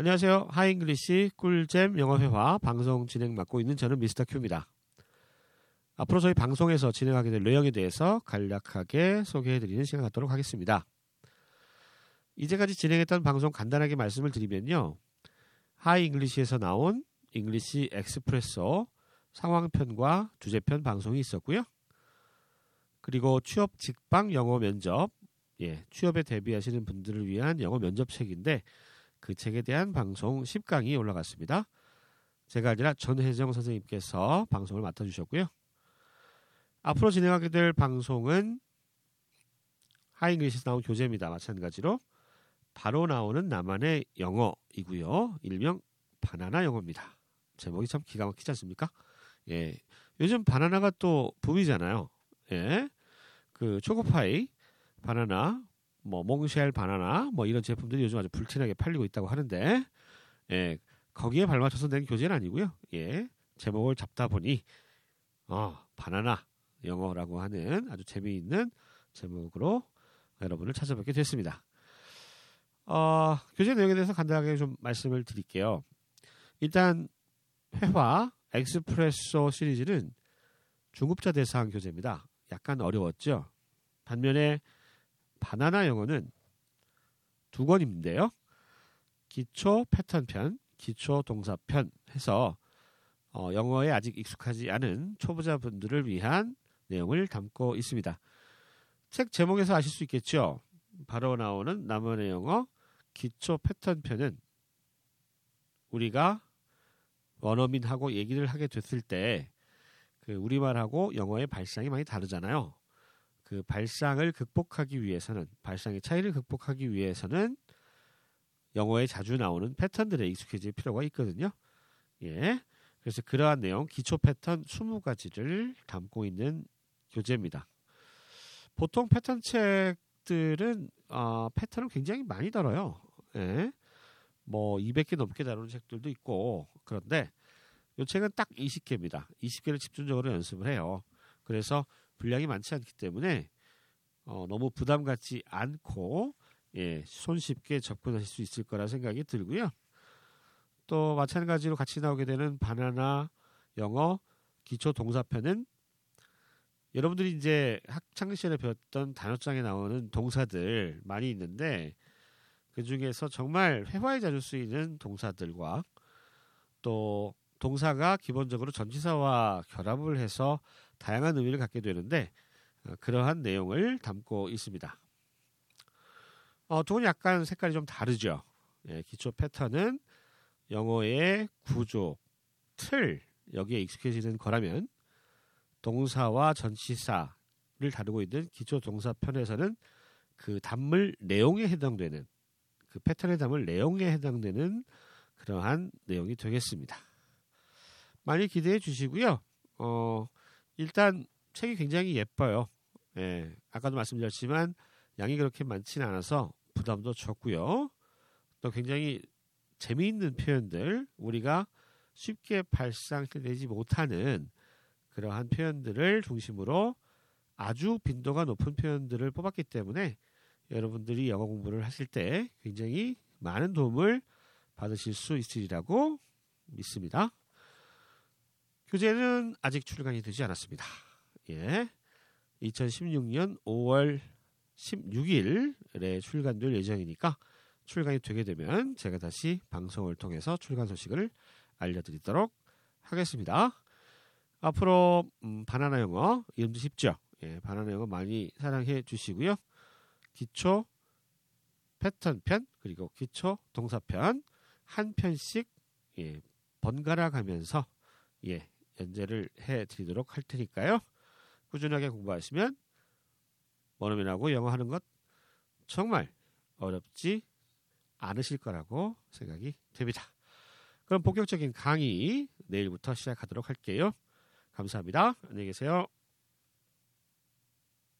안녕하세요. 하이잉글리시 꿀잼 영어회화 방송 진행 맡고 있는 저는 미스터 Q입니다. 앞으로 저희 방송에서 진행하게 될 내용에 대해서 간략하게 소개해드리는 시간 갖도록 하겠습니다. 이제까지 진행했던 방송 간단하게 말씀을 드리면요. 하이잉글리시에서 나온 English Expresso 상황편과 주제편 방송이 있었고요. 그리고 취업 직방 영어 면접, 예, 취업에 대비하시는 분들을 위한 영어 면접책인데 그 책에 대한 방송 10강이 올라갔습니다. 제가 아니라 전혜정 선생님께서 방송을 맡아주셨고요. 앞으로 진행하게 될 방송은 하잉글리시에서 나온 교재입니다. 마찬가지로 바로 나오는 나만의 영어이고요. 일명 바나나 영어입니다. 제목이 참 기가 막히지 않습니까? 예. 요즘 바나나가 또 붐이잖아요. 예. 그 초코파이, 바나나, 뭐 몽쉘 바나나 뭐 이런 제품들이 요즘 아주 불티나게 팔리고 있다고 하는데 예, 거기에 발맞춰서 낸 교재는 아니고요. 예, 제목을 잡다 보니 어, 바나나 영어라고 하는 아주 재미있는 제목으로 여러분을 찾아뵙게 됐습니다. 어, 교재 내용에 대해서 간단하게 좀 말씀을 드릴게요. 일단 회화 엑스프레소 시리즈는 중급자 대상 교재입니다. 약간 어려웠죠. 반면에 바나나 영어는 두 권인데요. 기초 패턴편, 기초 동사편 해서 어, 영어에 아직 익숙하지 않은 초보자분들을 위한 내용을 담고 있습니다. 책 제목에서 아실 수 있겠죠. 바로 나오는 나만의 영어 기초 패턴편은 우리가 원어민하고 얘기를 하게 됐을 때 그 우리말하고 영어의 발상이 많이 다르잖아요. 그 발상을 극복하기 위해서는 발상의 차이를 극복하기 위해서는 영어에 자주 나오는 패턴들에 익숙해질 필요가 있거든요. 예. 그래서 그러한 내용 기초 패턴 20가지를 담고 있는 교재입니다. 보통 패턴 책들은 어, 패턴을 굉장히 많이 다뤄요. 예. 뭐 200개 넘게 다루는 책들도 있고 그런데 이 책은 딱 20개입니다. 20개를 집중적으로 연습을 해요. 그래서 분량이 많지 않기 때문에 어, 너무 부담 갖지 않고 예, 손쉽게 접근하실 수 있을 거라 생각이 들고요. 또 마찬가지로 같이 나오게 되는 바나나 영어 기초 동사편은 여러분들이 이제 학창 시절에 배웠던 단어장에 나오는 동사들 많이 있는데 그 중에서 정말 회화에 자주 쓰이는 동사들과 또 동사가 기본적으로 전치사와 결합을 해서 다양한 의미를 갖게 되는데 어, 그러한 내용을 담고 있습니다. 어, 두분 약간 색깔이 좀 다르죠. 예, 기초 패턴은 영어의 구조, 틀 여기에 익숙해지는 거라면 동사와 전치사를 다루고 있는 기초 동사 편에서는 그 단물 내용에 해당되는 그 패턴에 담을 내용에 해당되는 그러한 내용이 되겠습니다. 많이 기대해 주시고요. 어, 일단 책이 굉장히 예뻐요. 예, 아까도 말씀드렸지만 양이 그렇게 많지는 않아서 부담도 적고요. 또 굉장히 재미있는 표현들, 우리가 쉽게 발상해내지 못하는 그러한 표현들을 중심으로 아주 빈도가 높은 표현들을 뽑았기 때문에 여러분들이 영어 공부를 하실 때 굉장히 많은 도움을 받으실 수 있으리라고 믿습니다. 교재는 아직 출간이 되지 않았습니다. 예. 2016년 5월 16일에 출간될 예정이니까 출간이 되게 되면 제가 다시 방송을 통해서 출간 소식을 알려드리도록 하겠습니다. 앞으로 음, 바나나 영어 이름도 쉽죠? 예, 바나나 영어 많이 사랑해 주시고요. 기초 패턴 편 그리고 기초 동사 편한 편씩 예, 번갈아 가면서 예, 연재를 해 드리도록 할 테니까요. 꾸준하게 공부하시면 원어민하고 영어 하는 것 정말 어렵지 않으실 거라고 생각이 됩니다. 그럼 본격적인 강의 내일부터 시작하도록 할게요. 감사합니다. 안녕히 계세요.